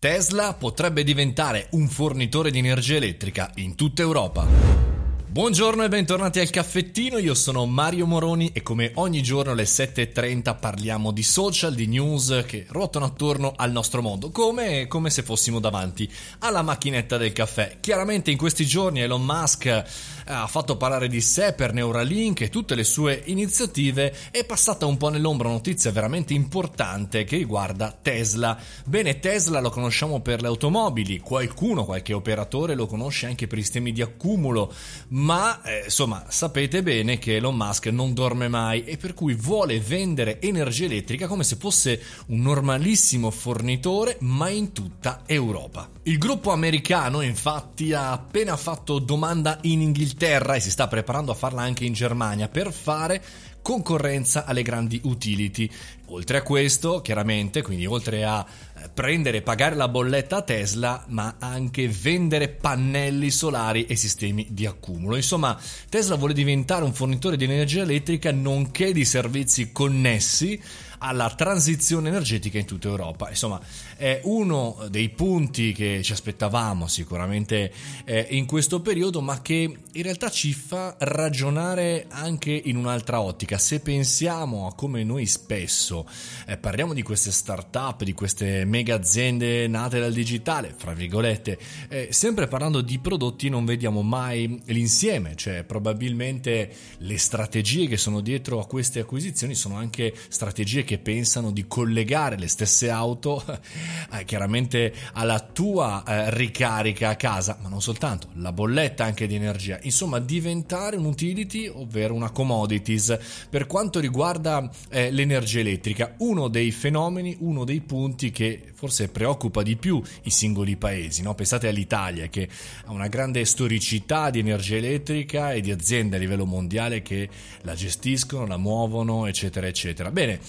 Tesla potrebbe diventare un fornitore di energia elettrica in tutta Europa. Buongiorno e bentornati al caffettino, io sono Mario Moroni e come ogni giorno alle 7.30 parliamo di social, di news che ruotano attorno al nostro mondo, come, come se fossimo davanti alla macchinetta del caffè. Chiaramente in questi giorni Elon Musk ha fatto parlare di sé per Neuralink e tutte le sue iniziative, è passata un po' nell'ombra una notizia veramente importante che riguarda Tesla. Bene, Tesla lo conosciamo per le automobili, qualcuno, qualche operatore lo conosce anche per i sistemi di accumulo, ma eh, insomma sapete bene che Elon Musk non dorme mai e per cui vuole vendere energia elettrica come se fosse un normalissimo fornitore, ma in tutta Europa. Il gruppo americano infatti ha appena fatto domanda in Inghilterra e si sta preparando a farla anche in Germania per fare concorrenza alle grandi utility. Oltre a questo, chiaramente, quindi oltre a eh, prendere e pagare la bolletta a Tesla, ma anche vendere pannelli solari e sistemi di accumulo. Insomma, Tesla vuole diventare un fornitore di energia elettrica nonché di servizi connessi alla transizione energetica in tutta Europa. Insomma, è uno dei punti che ci aspettavamo sicuramente eh, in questo periodo, ma che in realtà ci fa ragionare anche in un'altra ottica. Se pensiamo a come noi spesso eh, parliamo di queste start-up, di queste mega aziende nate dal digitale, fra virgolette, eh, sempre parlando di prodotti non vediamo mai l'insieme, cioè probabilmente le strategie che sono dietro a queste acquisizioni sono anche strategie che pensano di collegare le stesse auto eh, chiaramente alla tua eh, ricarica a casa, ma non soltanto, la bolletta anche di energia, insomma diventare un utility, ovvero una commodities. Per quanto riguarda eh, l'energia elettrica, uno dei fenomeni, uno dei punti che forse preoccupa di più i singoli paesi, no? pensate all'Italia che ha una grande storicità di energia elettrica e di aziende a livello mondiale che la gestiscono, la muovono, eccetera, eccetera. Bene,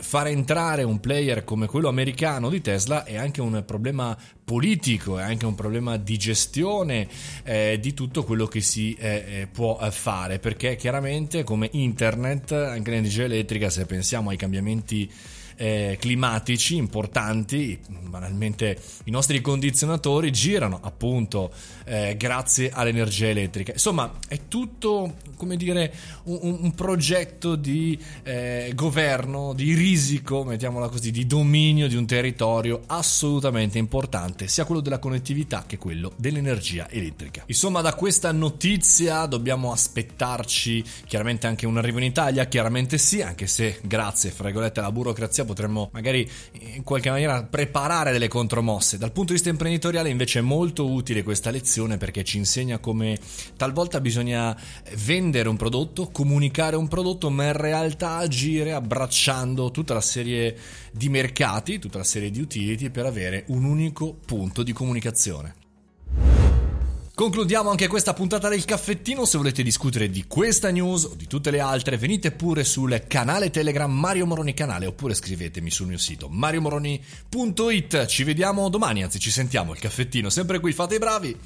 fare entrare un player come quello americano di Tesla è anche un problema politico, è anche un problema di gestione eh, di tutto quello che si eh, eh può eh, fare, perché chiaramente come internet, anche l'energia elettrica, se pensiamo ai cambiamenti eh, climatici importanti, banalmente i nostri condizionatori girano appunto eh, grazie all'energia elettrica. Insomma, è tutto, come dire, un, un progetto di eh, governo, di risico, mettiamola così, di dominio di un territorio assolutamente importante, sia quello della connettività che quello dell'energia elettrica. Insomma, da questa notizia dobbiamo aspettarci chiaramente anche un arrivo in Italia, chiaramente sì, anche se grazie, fra virgolette, alla burocrazia potremmo magari in qualche maniera preparare delle contromosse. Dal punto di vista imprenditoriale invece è molto utile questa lezione perché ci insegna come talvolta bisogna vendere un prodotto, comunicare un prodotto, ma in realtà agire abbracciando tutta la serie di mercati, tutta la serie di utility per avere un unico punto di comunicazione. Concludiamo anche questa puntata del caffettino. Se volete discutere di questa news o di tutte le altre, venite pure sul canale Telegram Mario Moroni Canale oppure scrivetemi sul mio sito mariomoroni.it. Ci vediamo domani, anzi ci sentiamo il caffettino, sempre qui, fate i bravi.